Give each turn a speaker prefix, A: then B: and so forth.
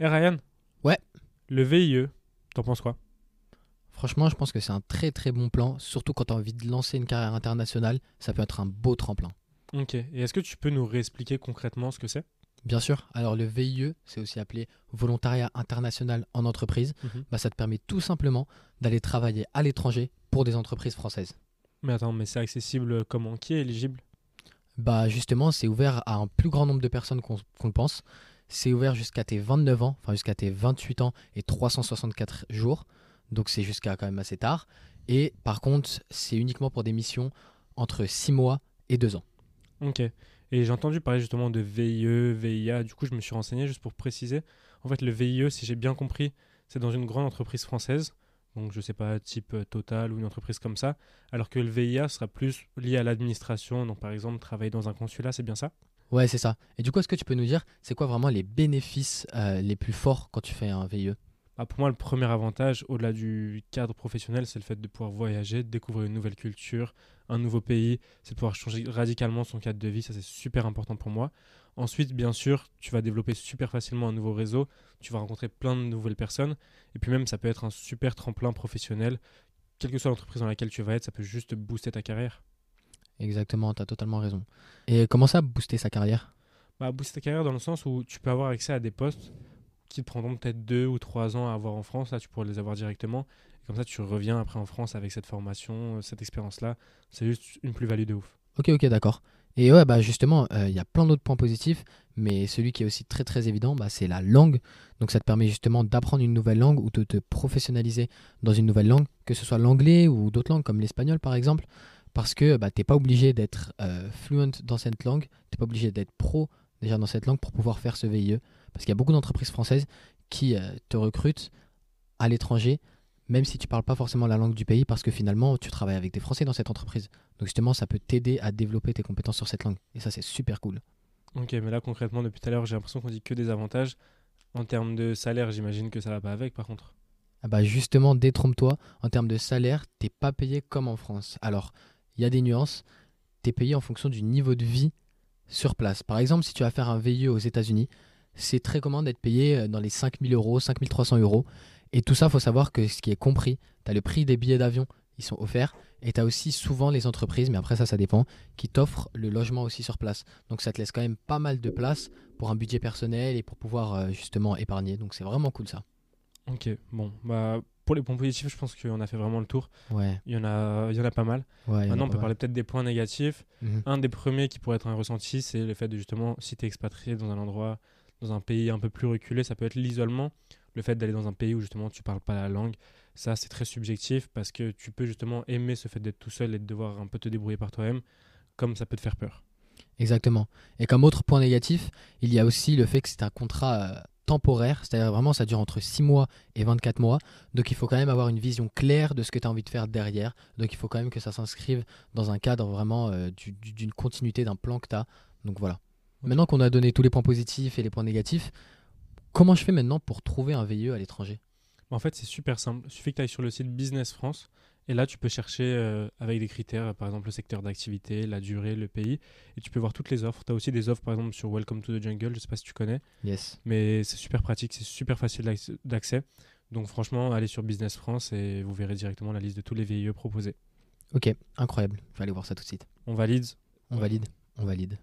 A: Et Ryan
B: Ouais.
A: Le VIE, t'en penses quoi?
B: Franchement, je pense que c'est un très très bon plan, surtout quand tu as envie de lancer une carrière internationale, ça peut être un beau tremplin.
A: Ok. Et est-ce que tu peux nous réexpliquer concrètement ce que c'est?
B: Bien sûr, alors le VIE, c'est aussi appelé volontariat international en entreprise,
A: Mhm.
B: bah, ça te permet tout simplement d'aller travailler à l'étranger pour des entreprises françaises.
A: Mais attends, mais c'est accessible comment? Qui est éligible?
B: Bah justement, c'est ouvert à un plus grand nombre de personnes qu'on qu'on le pense. C'est ouvert jusqu'à tes 29 ans, enfin jusqu'à tes 28 ans et 364 jours. Donc c'est jusqu'à quand même assez tard. Et par contre, c'est uniquement pour des missions entre 6 mois et 2 ans.
A: Ok. Et j'ai entendu parler justement de VIE, VIA. Du coup, je me suis renseigné juste pour préciser. En fait, le VIE, si j'ai bien compris, c'est dans une grande entreprise française. Donc, je sais pas, type euh, Total ou une entreprise comme ça. Alors que le VIA sera plus lié à l'administration. Donc, par exemple, travailler dans un consulat, c'est bien ça?
B: Ouais, c'est ça. Et du coup, est-ce que tu peux nous dire, c'est quoi vraiment les bénéfices euh, les plus forts quand tu fais un VIE
A: Bah, Pour moi, le premier avantage, au-delà du cadre professionnel, c'est le fait de pouvoir voyager, découvrir une nouvelle culture, un nouveau pays. C'est de pouvoir changer radicalement son cadre de vie. Ça, c'est super important pour moi. Ensuite, bien sûr, tu vas développer super facilement un nouveau réseau. Tu vas rencontrer plein de nouvelles personnes. Et puis même, ça peut être un super tremplin professionnel. Quelle que soit l'entreprise dans laquelle tu vas être, ça peut juste booster ta carrière.
B: Exactement, tu as totalement raison. Et comment ça, booster sa carrière?
A: Bah, booster ta carrière dans le sens où tu peux avoir accès à des postes qui te prendront peut-être deux ou trois ans à avoir en France. Là, tu pourrais les avoir directement. Et comme ça, tu reviens après en France avec cette formation, euh, cette expérience-là. C'est juste une plus-value de ouf.
B: Ok, ok, d'accord. Et ouais, bah justement, euh, il y a plein d'autres points positifs, mais celui qui est aussi très très évident, bah, c'est la langue. Donc ça te permet justement d'apprendre une nouvelle langue ou de te professionnaliser dans une nouvelle langue, que ce soit l'anglais ou d'autres langues comme l'espagnol par exemple, parce que bah, t'es pas obligé d'être euh, fluent dans cette langue, t'es pas obligé d'être pro déjà dans cette langue pour pouvoir faire ce VIE, parce qu'il y a beaucoup d'entreprises françaises qui euh, te recrutent à l'étranger, même si tu parles pas forcément la langue du pays, parce que finalement tu travailles avec des Français dans cette entreprise. Donc justement, ça peut t'aider à développer tes compétences sur cette langue. Et ça, c'est super cool.
A: Ok, mais là, concrètement, depuis tout à l'heure, j'ai l'impression qu'on dit que des avantages. En termes de salaire, j'imagine que ça va pas avec, par contre.
B: Ah bah justement, détrompe-toi, en termes de salaire, t'es pas payé comme en France. Alors, il y a des nuances. T'es payé en fonction du niveau de vie sur place. Par exemple, si tu vas faire un VIE aux États-Unis, c'est très commun d'être payé euh, dans les 5000 euros, 5300 euros. Et tout ça, faut savoir que ce qui est compris, tu as le prix des billets d'avion, ils sont offerts. Et tu as aussi souvent les entreprises, mais après ça, ça dépend, qui t'offrent le logement aussi sur place. Donc ça te laisse quand même pas mal de place pour un budget personnel et pour pouvoir euh, justement épargner. Donc c'est vraiment cool ça.
A: Ok, bon, bah, pour les points positifs, je pense qu'on a fait vraiment le tour.
B: Ouais,
A: Il y en a, il y en a pas mal.
B: ouais.
A: Maintenant, on peut parler peut-être des points négatifs.
B: Mhm.
A: Un des premiers qui pourrait être un ressenti, c'est le fait de justement, si tu es expatrié dans un endroit, dans un pays un peu plus reculé, ça peut être l'isolement. Le fait d'aller dans un pays où justement tu parles pas la langue, ça c'est très subjectif parce que tu peux justement aimer ce fait d'être tout seul et de devoir un peu te débrouiller par toi-même, comme ça peut te faire peur.
B: Exactement. Et comme autre point négatif, il y a aussi le fait que c'est un contrat euh, temporaire, c'est-à-dire vraiment ça dure entre 6 mois et 24 mois. Donc il faut quand même avoir une vision claire de ce que tu as envie de faire derrière. Donc il faut quand même que ça s'inscrive dans un cadre vraiment euh, du- du- d'une continuité d'un plan que tu as. Donc voilà. Maintenant qu'on a donné tous les points positifs et les points négatifs, comment je fais maintenant pour trouver un VIE à l'étranger?
A: En fait, c'est super simple. Il suffit que tu ailles sur le site Business France et là, tu peux chercher euh, avec des critères, par exemple le secteur d'activité, la durée, le pays, et tu peux voir toutes les offres. Tu as aussi des offres, par exemple, sur Welcome to the Jungle, je sais pas si tu connais,
B: Yes.
A: mais c'est super pratique, c'est super facile d'acc- d'accès. Donc franchement, allez sur Business France et vous verrez directement la liste de tous les VIE proposés.
B: Ok, incroyable. Je vais aller voir ça tout de suite.
A: On valide?
B: On valide On valide.